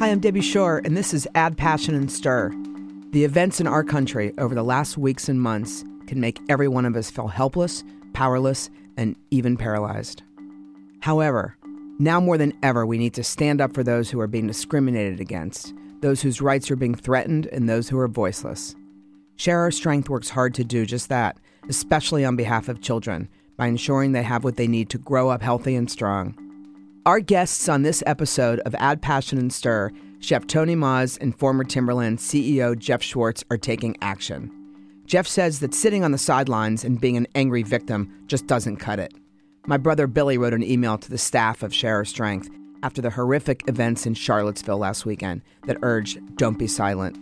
Hi, I'm Debbie Shore, and this is Add Passion and Stir. The events in our country over the last weeks and months can make every one of us feel helpless, powerless, and even paralyzed. However, now more than ever, we need to stand up for those who are being discriminated against, those whose rights are being threatened, and those who are voiceless. Share Our Strength works hard to do just that, especially on behalf of children, by ensuring they have what they need to grow up healthy and strong. Our guests on this episode of Add Passion and Stir, Chef Tony Maws and former Timberland CEO Jeff Swartz, are taking action. Jeff says that sitting on the sidelines and being an angry victim just doesn't cut it. My brother Billy wrote an email to the staff of Share Our Strength after the horrific events in Charlottesville last weekend that urged don't be silent.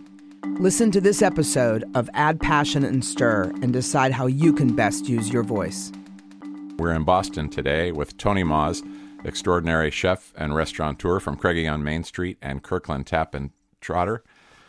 Listen to this episode of Add Passion and Stir and decide how you can best use your voice. We're in Boston today with Tony Maws, extraordinary chef and restaurateur from Craigie on Main Street and Kirkland Tap and Trotter.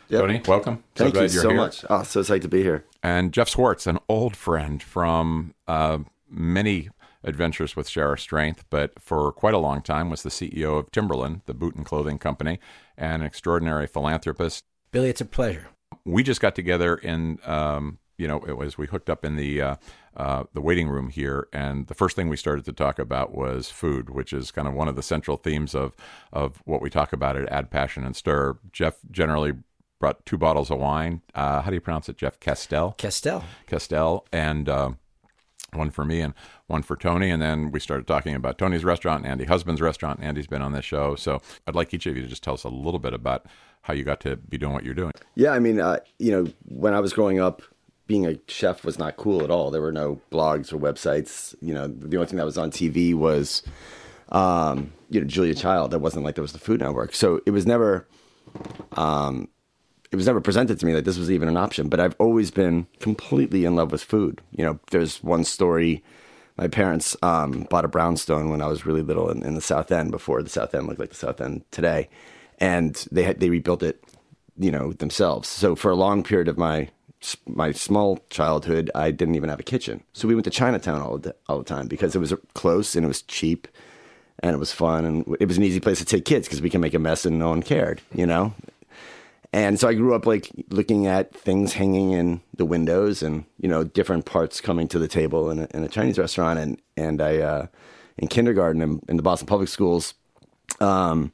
Yep. Tony, welcome. So Thank you glad you're so here. much. Oh, so excited to be here. And Jeff Swartz, an old friend from uh, many adventures with Share Our Strength, but for quite a long time was the CEO of Timberland, the boot and clothing company, and an extraordinary philanthropist. Billy, it's a pleasure. We just got together in, um, you know, it was we hooked up in the uh, uh, the waiting room here, and the first thing we started to talk about was food, which is kind of one of the central themes of of what we talk about at Add Passion and Stir. Jeff generally brought two bottles of wine. Uh, how do you pronounce it, Jeff? Castel. Castel. Castel, and uh, one for me and one for Tony. And then we started talking about Tony's restaurant, and Andy Husbands' restaurant. Andy's been on this show, so I'd like each of you to just tell us a little bit about how you got to be doing what you're doing. Yeah, I mean, uh, you know, when I was growing up, being a chef was not cool at all. There were no blogs or websites. You know, the only thing that was on TV was, um, you know, Julia Child. That wasn't like there was the Food Network. So it was never, um, it was never presented to me that this was even an option. But I've always been completely in love with food. You know, there's one story. My parents um, bought a brownstone when I was really little in, in the South End before the South End looked like the South End today, and they had they rebuilt it, you know, themselves. So for a long period of my my small childhood, I didn't even have a kitchen. So we went to Chinatown all the, all the time because it was close and it was cheap and it was fun and it was an easy place to take kids because we can make a mess and no one cared, you know? And so I grew up like looking at things hanging in the windows and, you know, different parts coming to the table in a, in a Chinese restaurant. And, and I, uh, in kindergarten in, in the Boston public schools, um,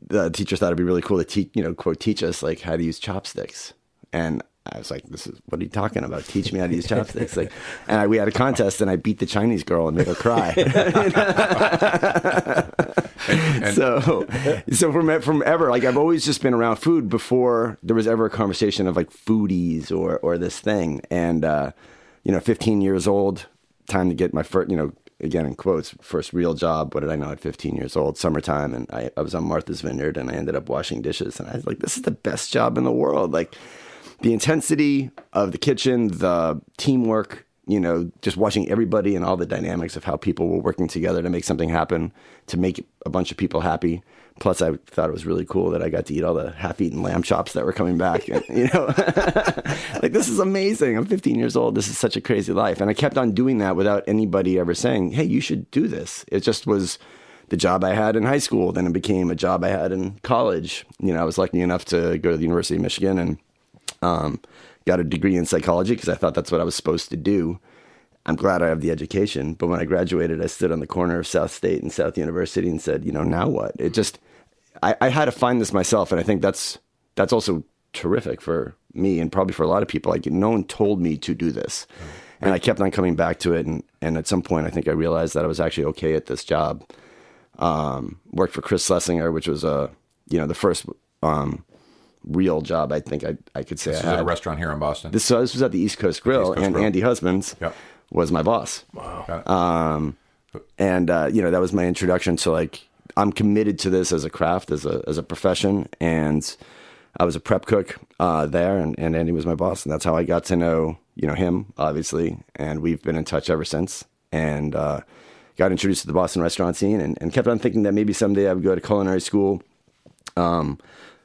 the teachers thought it'd be really cool to teach, you know, quote, teach us like how to use chopsticks. And I was like, "This is what are you talking about? Teach me how to use chopsticks!" Like, and I, we had a contest, and I beat the Chinese girl and made her cry. so, so from from ever, like I've always just been around food before there was ever a conversation of like foodies or or this thing. And uh, you know, 15 years old, time to get my first, you know, again in quotes, first real job. What did I know at 15 years old? Summertime, and I, I was on Martha's Vineyard, and I ended up washing dishes, and I was like, "This is the best job in the world!" Like the intensity of the kitchen, the teamwork, you know, just watching everybody and all the dynamics of how people were working together to make something happen, to make a bunch of people happy. Plus, I thought it was really cool that I got to eat all the half-eaten lamb chops that were coming back. And, you know, like this is amazing. I'm 15 years old. This is such a crazy life, and I kept on doing that without anybody ever saying, "Hey, you should do this." It just was the job I had in high school. Then it became a job I had in college. You know, I was lucky enough to go to the University of Michigan and um, got a degree in psychology because I thought that's what I was supposed to do. I'm glad I have the education, but when I graduated, I stood on the corner of South State and South University and said, you know, now what? It just, I, I had to find this myself, and I think that's that's also terrific for me and probably for a lot of people. Like no one told me to do this, and I kept on coming back to it, and and at some point, I think I realized that I was actually okay at this job. Um, worked for Chris Schlesinger, which was a you know the first um, real job I think I I could say This I is at a restaurant here in Boston. This, so this was at the East Coast Grill, East Coast and Grill. Andy Husbands Yep. was my boss. It. Um, and uh, you know that was my introduction to like I'm committed to this as a craft, as a as a profession, and I was a prep cook uh, there, and, and Andy was my boss, and that's how I got to know you know him, obviously, and we've been in touch ever since, and uh, got introduced to the Boston restaurant scene, and, and kept on thinking that maybe someday I would go to culinary school. Um,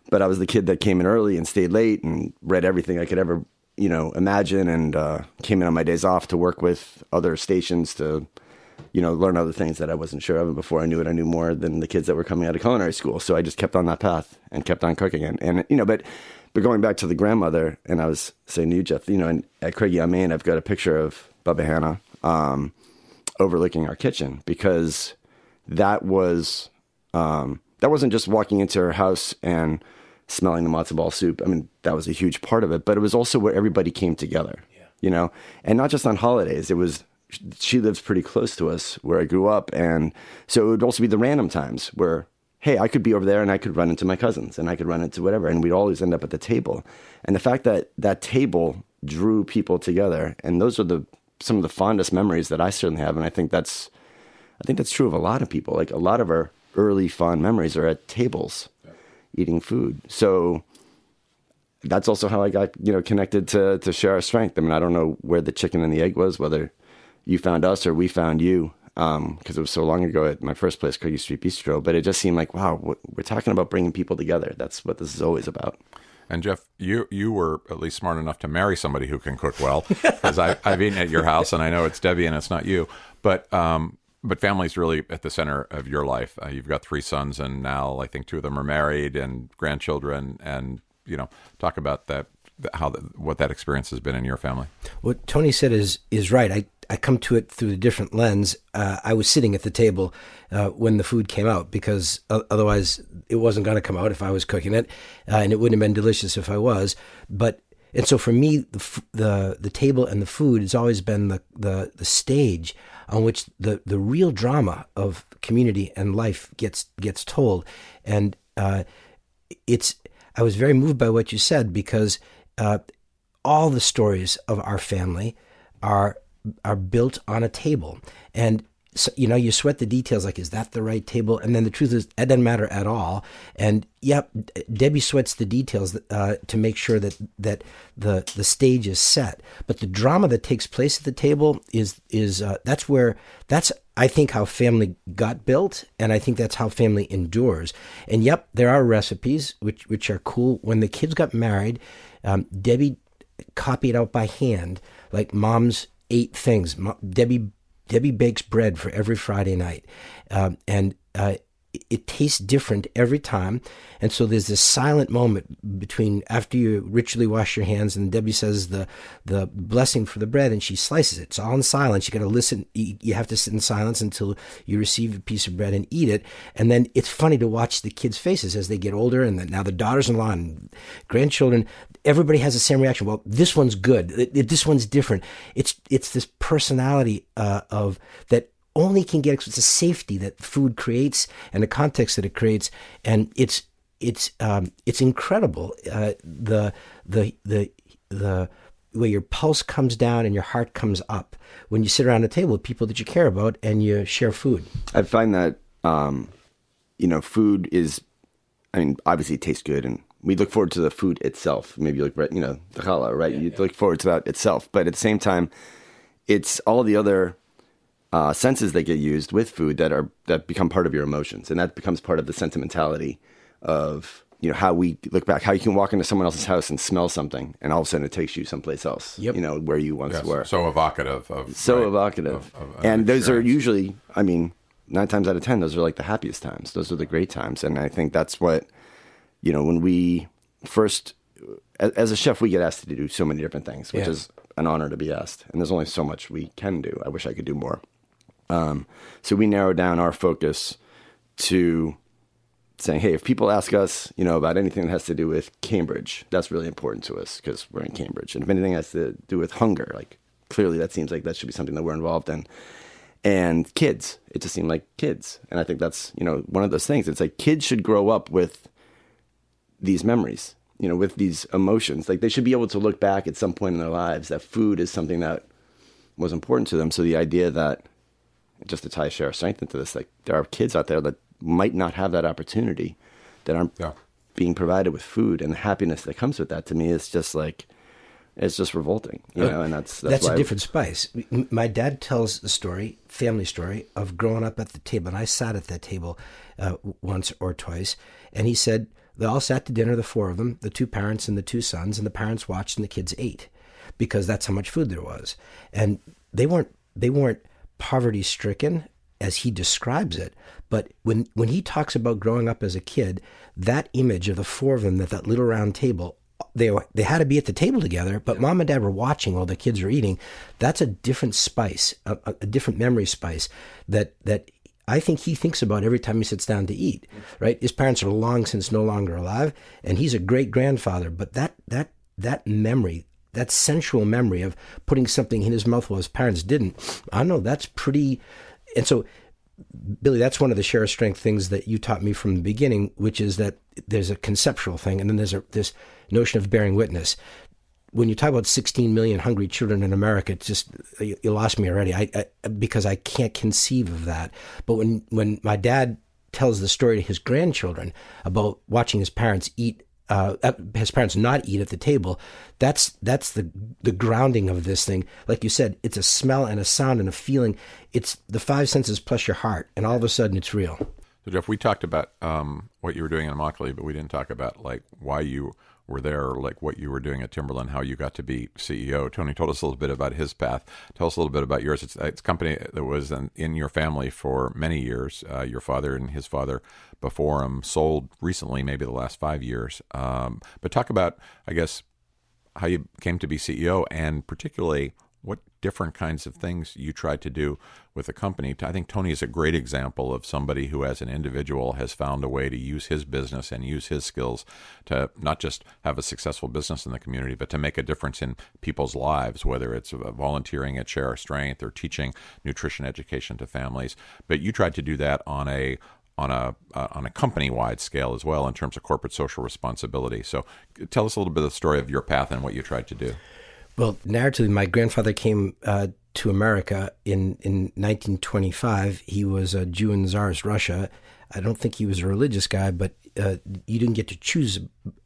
but I was the kid that came in early and stayed late and read everything I could ever, you know, imagine, and uh, came in on my days off to work with other stations to you know, learn other things that I wasn't sure of. And before I knew it, I knew more than the kids that were coming out of culinary school. So I just kept on that path and kept on cooking. And, and you know, but but going back to the grandmother, and I was saying to you, Jeff, you know, in, at Craigie on Main, I've got a picture of Bubba Hannah um, overlooking our kitchen because that was um, that wasn't just walking into her house and smelling the matzo ball soup. I mean, that was a huge part of it, but it was also where everybody came together. Yeah. You know, and not just on holidays. It was she lives pretty close to us where I grew up, and so it would also be the random times where hey, I could be over there and I could run into my cousins and I could run into whatever, and we'd always end up at the table. And the fact that that table drew people together, and those are the some of the fondest memories that I certainly have, and I think that's I think that's true of a lot of people. Like a lot of our early fond memories are at tables. Eating food. So that's also how I got you know connected to to share our strength. I mean, I don't know where the chicken and the egg was, whether you found us or we found you, because um, it was so long ago at my first place, Craigie Street Bistro. But it just seemed like, wow, we're talking about bringing people together. That's what this is always about. And Jeff, you you were at least smart enough to marry somebody who can cook well, because I've eaten at your house, and I know it's Debbie and it's not you. But um, but family's really at the center of your life. Uh, you've got three sons, and now I think two of them are married and grandchildren. And you know, talk about that how the, what that experience has been in your family. What Tony said is is right. I I come to it through a different lens. Uh, I was sitting at the table uh, when the food came out because otherwise it wasn't going to come out if I was cooking it, uh, and it wouldn't have been delicious if I was. But and so for me, the the, the table and the food has always been the, the the stage on which the the real drama of community and life gets gets told, and uh, it's. I was very moved by what you said because uh, all the stories of our family are are built on a table, and so, you know you sweat the details like is that the right table? And then the truth is it doesn't matter at all. And yep debbie sweats the details uh, to make sure that that the the stage is set. But the drama that takes place at the table is is uh, that's where that's i think how family got built and i think that's how family endures. And yep there are recipes which which are cool. When the kids got married um, Debbie copied out by hand like mom's eight things. Debbie Debbie bakes bread for every Friday night, um, and uh, it tastes different every time. And so there's this silent moment between after you ritually wash your hands and Debbie says the the blessing for the bread and she slices it. It's all in silence. You got to listen. You have to sit in silence until you receive a piece of bread and eat it. And then it's funny to watch the kids' faces as they get older and now the daughters-in-law and grandchildren. Everybody has the same reaction. Well, this one's good. This one's different. It's it's this personality uh, of that only can get it's a safety that food creates and the context that it creates, and it's it's um, it's incredible uh, the the the the way your pulse comes down and your heart comes up when you sit around a table with people that you care about and you share food. I find that um, you know food is, I mean, obviously it tastes good and we look forward to the food itself. Maybe you look, you know, the challah, right? Yeah, you yeah. look forward to that itself, but at the same time, it's all the other uh, senses that get used with food that are that become part of your emotions, and that becomes part of the sentimentality of you know how we look back, how you can walk into someone else's house and smell something, and all of a sudden it takes you someplace else. Yep. You know where you once yes, were. So evocative of so right, evocative, of, of and those are usually, I mean, nine times out of ten, those are like the happiest times. Those are the great times, and I think that's what you know when we first as a chef, we get asked to do so many different things, which yeah. is an honor to be asked. And there's only so much we can do. I wish I could do more. Um, so we narrowed down our focus to saying, hey, if people ask us, you know, about anything that has to do with Cambridge, that's really important to us because we're in Cambridge. And if anything has to do with hunger, like clearly that seems like that should be something that we're involved in. And kids, it just seemed like kids. And I think that's, you know, one of those things. It's like kids should grow up with these memories, you know, with these emotions. Like they should be able to look back at some point in their lives that food is something that was important to them. So the idea that just to tie a Share Our Strength into this, like there are kids out there that might not have that opportunity, that aren't yeah. being provided with food, and the happiness that comes with that. To me, is just like it's just revolting, you know. And that's that's, that's a different spice. My dad tells the story, family story, of growing up at the table, and I sat at that table uh, once or twice, and he said they all sat to dinner, the four of them, the two parents and the two sons, and the parents watched and the kids ate because that's how much food there was, and they weren't they weren't poverty stricken as he describes it. But when, when he talks about growing up as a kid, that image of the four of them at that little round table, they, they had to be at the table together, but mom and dad were watching while the kids were eating. That's a different spice, a, a different memory spice that, that I think he thinks about every time he sits down to eat, right? His parents are long since no longer alive, and he's a great grandfather. But that that that memory, that sensual memory of putting something in his mouth while his parents didn't, I know that's pretty. And so, Billy, that's one of the share strength things that you taught me from the beginning, which is that there's a conceptual thing, and then there's a this notion of bearing witness when you talk about 16 million hungry children in America, it's just you, you lost me already. I, I, because I can't conceive of that. But when when my dad tells the story to his grandchildren about watching his parents eat, uh, his parents not eat at the table, that's that's the the grounding of this thing. Like you said, it's a smell and a sound and a feeling. It's the five senses plus your heart, and all of a sudden it's real. So Jeff, we talked about um, what you were doing in Immokalee, but we didn't talk about like why you were there, like what you were doing at Timberland, how you got to be CEO. Tony told us a little bit about his path. Tell us a little bit about yours. It's, it's a company that was in, in your family for many years. Uh, your father and his father before him sold recently, maybe the last five years. Um, but talk about, I guess, how you came to be CEO and particularly what different kinds of things you tried to do with the company. I think Tony is a great example of somebody who, as an individual, has found a way to use his business and use his skills to not just have a successful business in the community, but to make a difference in people's lives, whether it's volunteering at Share Our Strength or teaching nutrition education to families. But you tried to do that on a on a uh, on a company wide scale as well in terms of corporate social responsibility. So, tell us a little bit of the story of your path and what you tried to do. Well, narratively, my grandfather came uh, to America in, in 1925. He was a Jew in Tsarist Russia. I don't think he was a religious guy, but uh, you didn't get to choose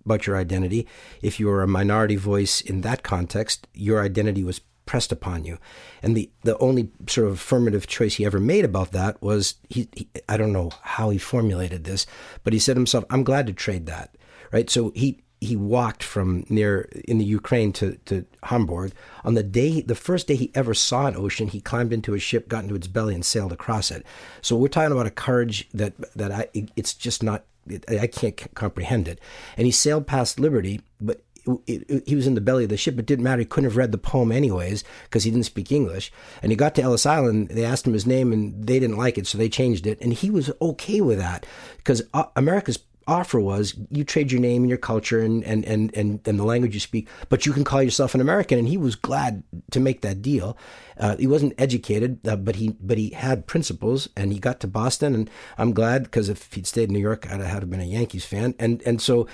about your identity. If you were a minority voice in that context, your identity was pressed upon you. And the, the only sort of affirmative choice he ever made about that was he, he I don't know how he formulated this, but he said to himself, I'm glad to trade that. Right. So he he walked from near in the Ukraine to, to Hamburg. On the day, the first day he ever saw an ocean, he climbed into a ship, got into its belly, and sailed across it. So we're talking about a courage that that I it's just not I can't comprehend it. And he sailed past Liberty, but it, it, he was in the belly of the ship. It didn't matter. He couldn't have read the poem anyways because he didn't speak English. And he got to Ellis Island. They asked him his name, and they didn't like it, so they changed it. And he was okay with that because uh, America's offer was you trade your name and your culture and, and, and, and, and the language you speak, but you can call yourself an American. And he was glad to make that deal. Uh, he wasn't educated, uh, but he but he had principles, and he got to Boston. And I'm glad because if he'd stayed in New York, I'd have been a Yankees fan. And and so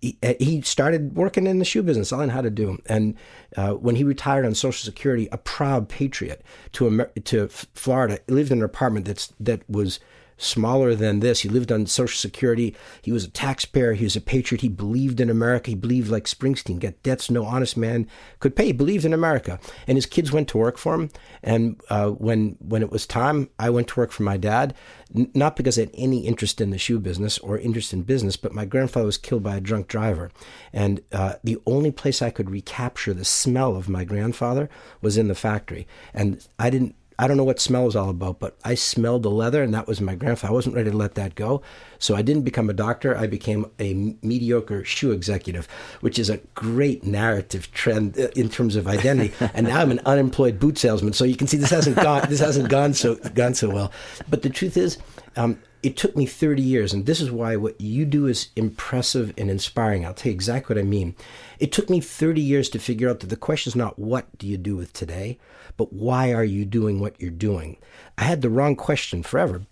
he, uh, he started working in the shoe business, learning how to do. And uh, when he retired on Social Security, a proud patriot to Amer- to Florida, lived in an apartment that's that was smaller than this. He lived on Social Security. He was a taxpayer. He was a patriot. He believed in America. He believed, like Springsteen, get debts no honest man could pay. He believed in America. And his kids went to work for him. And uh, when when it was time, I went to work for my dad, N- not because I had any interest in the shoe business or interest in business, but my grandfather was killed by a drunk driver. And uh, the only place I could recapture the smell of my grandfather was in the factory. And I didn't I don't know what smell is all about, but I smelled the leather, and that was my grandfather. I wasn't ready to let that go. So I didn't become a doctor. I became a mediocre shoe executive, which is a great narrative trend uh, in terms of identity. and now I'm an unemployed boot salesman. So you can see this hasn't gone this hasn't gone so gone so well. But the truth is, um, it took me 30 years, and this is why what you do is impressive and inspiring. I'll tell you exactly what I mean. It took me 30 years to figure out that the question is not what do you do with today, but why are you doing what you're doing? I had the wrong question forever.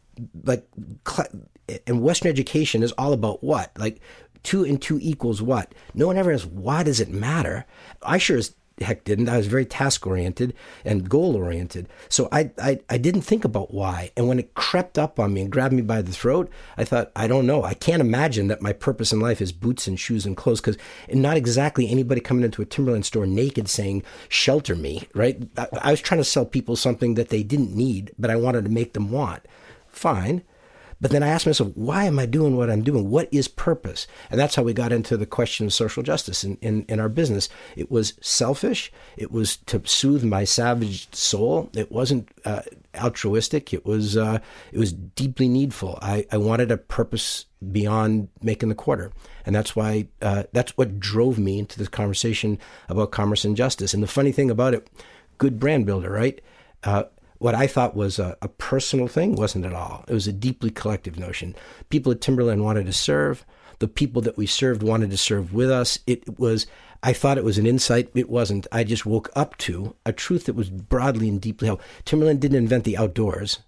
Like, and Western education is all about what? Like, two and two equals what? No one ever asks, why does it matter? I sure as heck didn't. I was very task oriented and goal oriented. So I, I, I didn't think about why. And when it crept up on me and grabbed me by the throat, I thought, I don't know. I can't imagine that my purpose in life is boots and shoes and clothes because not exactly anybody coming into a Timberland store naked saying, shelter me, right? I, I was trying to sell people something that they didn't need, but I wanted to make them want. Fine. But then I asked myself, why am I doing what I'm doing? What is purpose? And that's how we got into the question of social justice in, in, in our business. It was selfish. It was to soothe my savage soul. It wasn't uh, altruistic. It was uh, it was deeply needful. I, I wanted a purpose beyond making the quarter, and that's why uh, that's what drove me into this conversation about commerce and justice. And the funny thing about it, good brand builder, right? What I thought was a, a, personal thing wasn't at all. It was a deeply collective notion. People at Timberland wanted to serve. The people that we served wanted to serve with us. It was, I thought it was an insight. It wasn't. I just woke up to a truth that was broadly and deeply held. Timberland didn't invent the outdoors,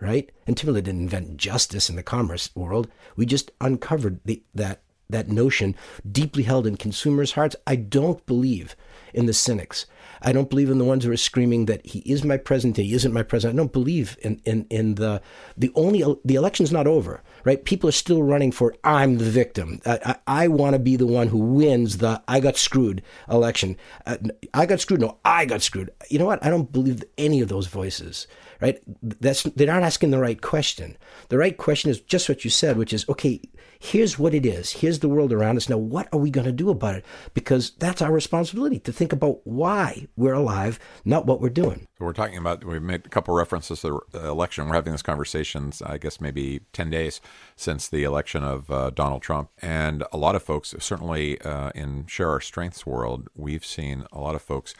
right? And Timberland didn't invent justice in the commerce world. We just uncovered the, that that notion deeply held in consumers' hearts. I don't believe in the cynics. I don't believe in the ones who are screaming that he is my president, he isn't my president. I don't believe in, in, in the the only the election's not over, right? People are still running for I'm the victim. I, I, I want to be the one who wins the I got screwed election. Uh, I got screwed. No, I got screwed. You know what? I don't believe any of those voices, right? That's they're not asking the right question. The right question is just what you said, which is okay here's what it is. Here's the world around us. Now, what are we going to do about it? Because that's our responsibility to think about why we're alive, not what we're doing. So we're talking about, we've made a couple references to the election. We're having this conversation, I guess, maybe 10 days since the election of uh, Donald Trump. And a lot of folks, certainly uh, in Share Our Strengths world, we've seen a lot of folks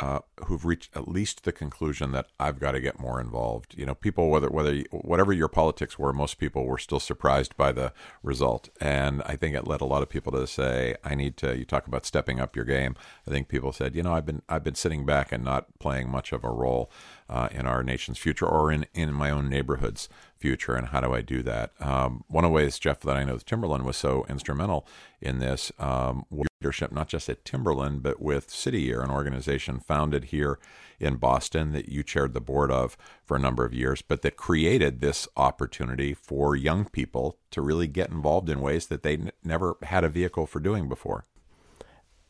uh, who've reached at least the conclusion that I've got to get more involved. You know, people whether whether whatever your politics were, most people were still surprised by the result, and I think it led a lot of people to say, "I need to." You talk about stepping up your game. I think people said, "You know, I've been I've been sitting back and not playing much of a role uh, in our nation's future or in in my own neighborhood's future, and how do I do that?" Um, one of the ways, Jeff, that I know Timberland was so instrumental in this. Um, leadership, not just at Timberland, but with City Year, an organization founded here in Boston that you chaired the board of for a number of years, but that created this opportunity for young people to really get involved in ways that they n- never had a vehicle for doing before.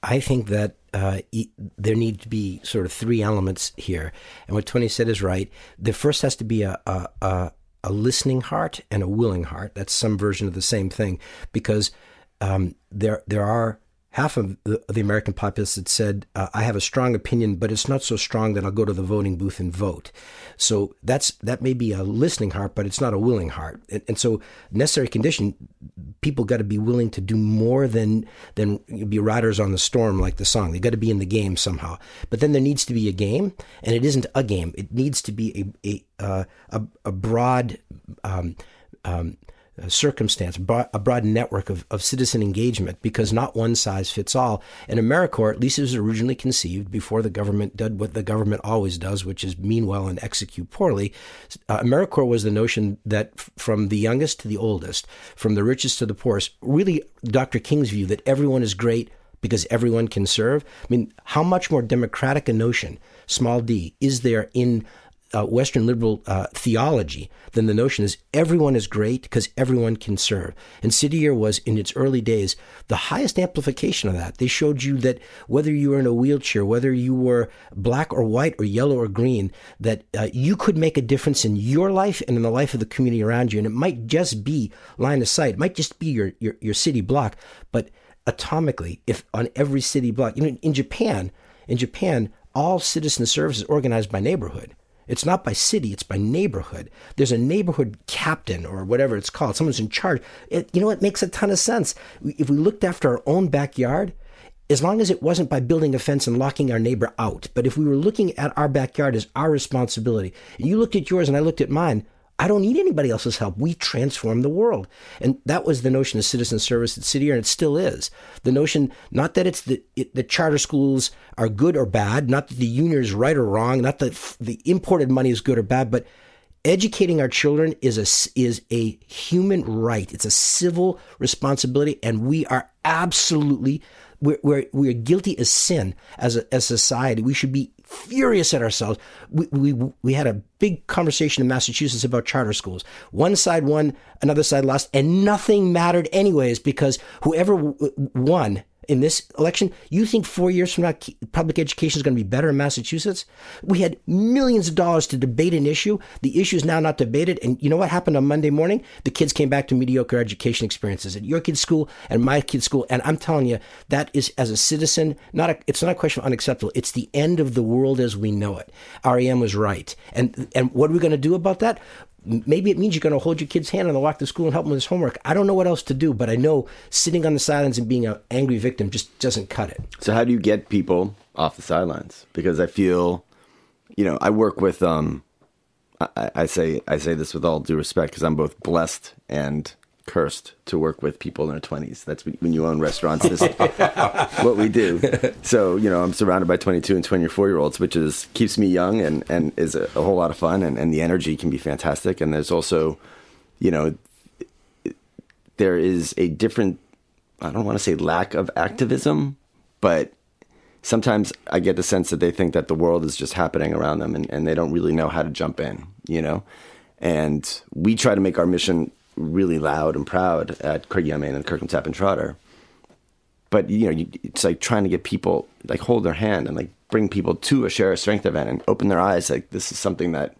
I think that uh, e- there need to be sort of three elements here, and what Tony said is right. The first has to be a, a, a, a listening heart and a willing heart. That's some version of the same thing, because um, there there are half of the, the American populace had said, uh, I have a strong opinion, but it's not so strong that I'll go to the voting booth and vote. So that's that may be a listening heart, but it's not a willing heart. And, and so necessary condition, people got to be willing to do more than than be riders on the storm like the song. They got to be in the game somehow. But then there needs to be a game, and it isn't a game. It needs to be a a uh, a, a, broad. Um, um, circumstance, a broad network of, of citizen engagement, because not one size fits all. And AmeriCorps, at least it was originally conceived before the government did what the government always does, which is mean well and execute poorly. Uh, AmeriCorps was the notion that from the youngest to the oldest, from the richest to the poorest, really Dr. King's view that everyone is great because everyone can serve. I mean, how much more democratic a notion, small d, is there in uh, Western liberal uh, theology than the notion is everyone is great because everyone can serve. And City Year was, in its early days, the highest amplification of that. They showed you that whether you were in a wheelchair, whether you were black or white or yellow or green, that uh, you could make a difference in your life and in the life of the community around you. And it might just be line of sight, it might just be your, your, your city block, but atomically, if on every city block, you know, in Japan, in Japan, all citizen service is organized by neighborhood. It's not by city, it's by neighborhood. There's a neighborhood captain or whatever it's called. Someone's in charge. It, you know, it makes a ton of sense. If we looked after our own backyard, as long as it wasn't by building a fence and locking our neighbor out, but if we were looking at our backyard as our responsibility, you looked at yours and I looked at mine, I don't need anybody else's help. We transform the world. And that was the notion of citizen service at City Year, and it still is. The notion, not that it's the, it, the charter schools are good or bad, not that the union is right or wrong, not that the imported money is good or bad, but educating our children is a, is a human right. It's a civil responsibility, and we are absolutely we're, we're, we're guilty as sin as a, as a society. We should be furious at ourselves. We, we, we had a big conversation in Massachusetts about charter schools. One side won, another side lost, and nothing mattered anyways because whoever won in this election, you think four years from now public education is going to be better in Massachusetts? We had millions of dollars to debate an issue. The issue is now not debated. And you know what happened on Monday morning? The kids came back to mediocre education experiences at your kid's school and my kid's school. And I'm telling you, that is as a citizen, not a, it's not a question of unacceptable. It's the end of the world as we know it. REM was right. And and what are we going to do about that? Maybe it means you're going to hold your kid's hand on the walk to school and help him with his homework. I don't know what else to do, but I know sitting on the sidelines and being an angry victim just doesn't cut it. So how do you get people off the sidelines? Because I feel, you know, I work with. Um, I, I say I say this with all due respect because I'm both blessed and cursed to work with people in their 20s. That's when you own restaurants. This is what we do. So, you know, I'm surrounded by 22 and 24 year olds, which is keeps me young and, and is a, a whole lot of fun. And, and the energy can be fantastic. And there's also, you know, there is a different, I don't want to say lack of activism, but sometimes I get the sense that they think that the world is just happening around them and, and they don't really know how to jump in, you know? And we try to make our mission really loud and proud at Craigie on Main and Kirkland Tap and Trotter. But you know, you, it's like trying to get people like hold their hand and like bring people to a Share Our Strength event and open their eyes. Like this is something that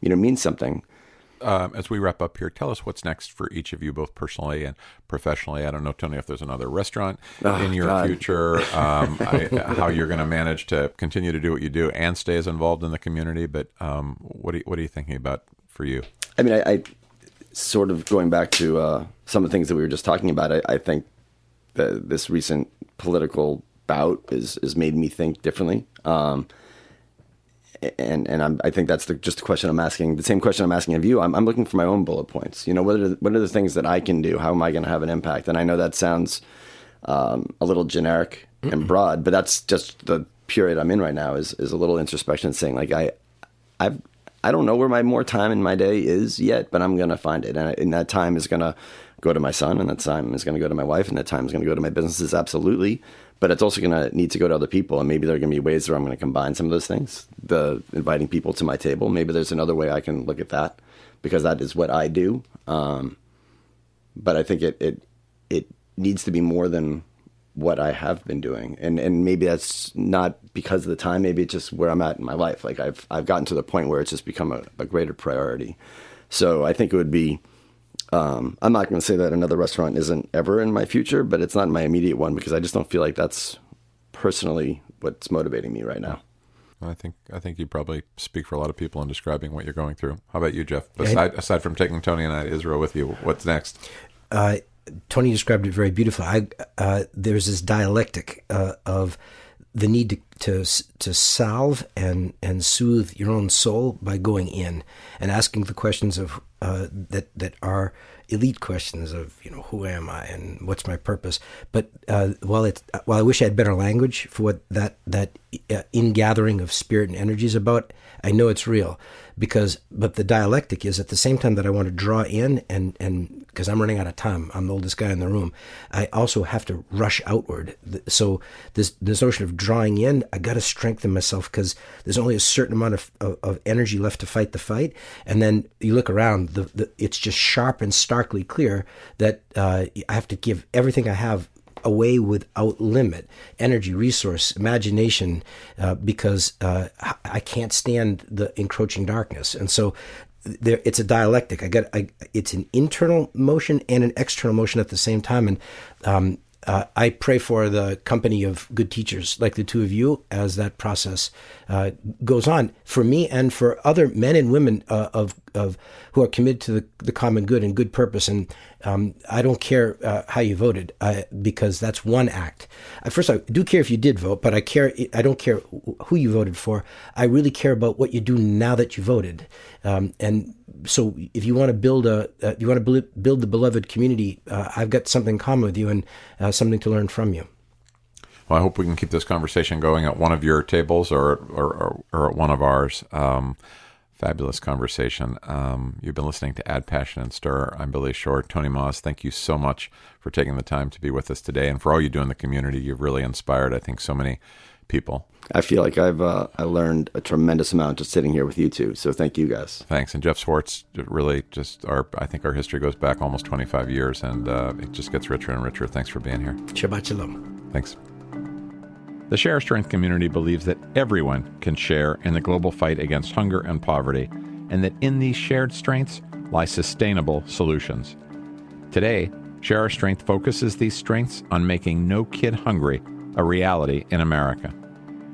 you know means something. Um, as we wrap up here, tell us what's next for each of you, both personally and professionally. I don't know, Tony, if there's another restaurant oh, in your God. future, um, I, how you're going to manage to continue to do what you do and stay as involved in the community. But um, what, are you, what are you thinking about for you? I mean, I, I sort of going back to uh, some of the things that we were just talking about, I, I think that this recent political bout is has made me think differently. Um, and and I'm, i think that's the, just the question I'm asking. The same question I'm asking of you. I'm, I'm looking for my own bullet points. You know, what are the, what are the things that I can do? How am I going to have an impact? And I know that sounds um, a little generic mm and broad, but that's just the period I'm in right now. Is is a little introspection, saying like I, I've I don't know where my more time in my day is yet, but I'm going to find it. And, and that time is going to go to my son, and that time is going to go to my wife, and that time is going to go to my businesses, absolutely. But it's also going to need to go to other people. And maybe there are going to be ways where I'm going to combine some of those things, the inviting people to my table. Maybe there's another way I can look at that because that is what I do. Um, but I think it, it, it needs to be more than what I have been doing, and and maybe that's not because of the time. Maybe it's just where I'm at in my life. Like I've I've gotten to the point where it's just become a, a greater priority. So I think it would be. Um, I'm not going to say that another restaurant isn't ever in my future, but it's not my immediate one because I just don't feel like that's personally what's motivating me right now. I think I think you probably speak for a lot of people in describing what you're going through. How about you, Jeff? Aside, aside from taking Tony and I to Israel with you, what's next? Uh, Tony described it very beautifully. I, uh, there's this dialectic uh, of the need to, to to salve and and soothe your own soul by going in and asking the questions of uh, that that are elite questions of you know who am I and what's my purpose. But uh, while it while I wish I had better language for what that that uh, ingathering of spirit and energy is about, I know it's real because but the dialectic is at the same time that I want to draw in and and because I'm running out of time. I'm the oldest guy in the room. I also have to rush outward. So this this notion of drawing in I got to strengthen myself because there's only a certain amount of, of, of, energy left to fight the fight. And then you look around the, the it's just sharp and starkly clear that uh, I have to give everything I have away without limit. Energy resource imagination uh, because uh, i can't stand the encroaching darkness. And so there it's a dialectic i got I, it's an internal motion and an external motion at the same time and um, uh, I pray for the company of good teachers like the two of you as that process uh, goes on for me and for other men and women uh, of of who are committed to the, the common good and good purpose. And um, I don't care uh, how you voted uh, because that's one act. first, I do care if you did vote, but I care. I don't care who you voted for. I really care about what you do now that you voted. Um, and so, if you want to build a, uh, you want to build the beloved community, uh, I've got something in common with you and uh, something to learn from you. Well, I hope we can keep this conversation going at one of your tables or or, or, or at one of ours. Um, Fabulous conversation. Um, you've been listening to Add Passion and Stir. I'm Billy Shore. Tony Maws, thank you so much for taking the time to be with us today and for all you do in the community. You've really inspired, I think, so many people. I feel like I've uh, I learned a tremendous amount just sitting here with you two. So thank you guys. Thanks. And Jeff Swartz, really just our I think our history goes back almost 25 years, and uh, it just gets richer and richer. Thanks for being here. Shabbat shalom. Thanks. The Share Strength community believes that everyone can share in the global fight against hunger and poverty, and that in these shared strengths lie sustainable solutions. Today, Share Our Strength focuses these strengths on making No Kid Hungry a reality in America.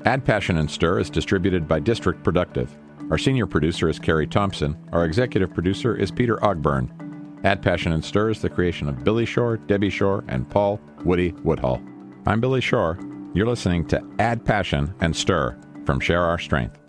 Add Passion and Stir is distributed by District Productive. Our senior producer is Carrie Thompson. Our executive producer is Peter Ogburn. Add Passion and Stir is the creation of Billy Shore, Debbie Shore, and Paul Woody Woodhull. I'm Billy Shore. You're listening to Add Passion and Stir from Share Our Strength.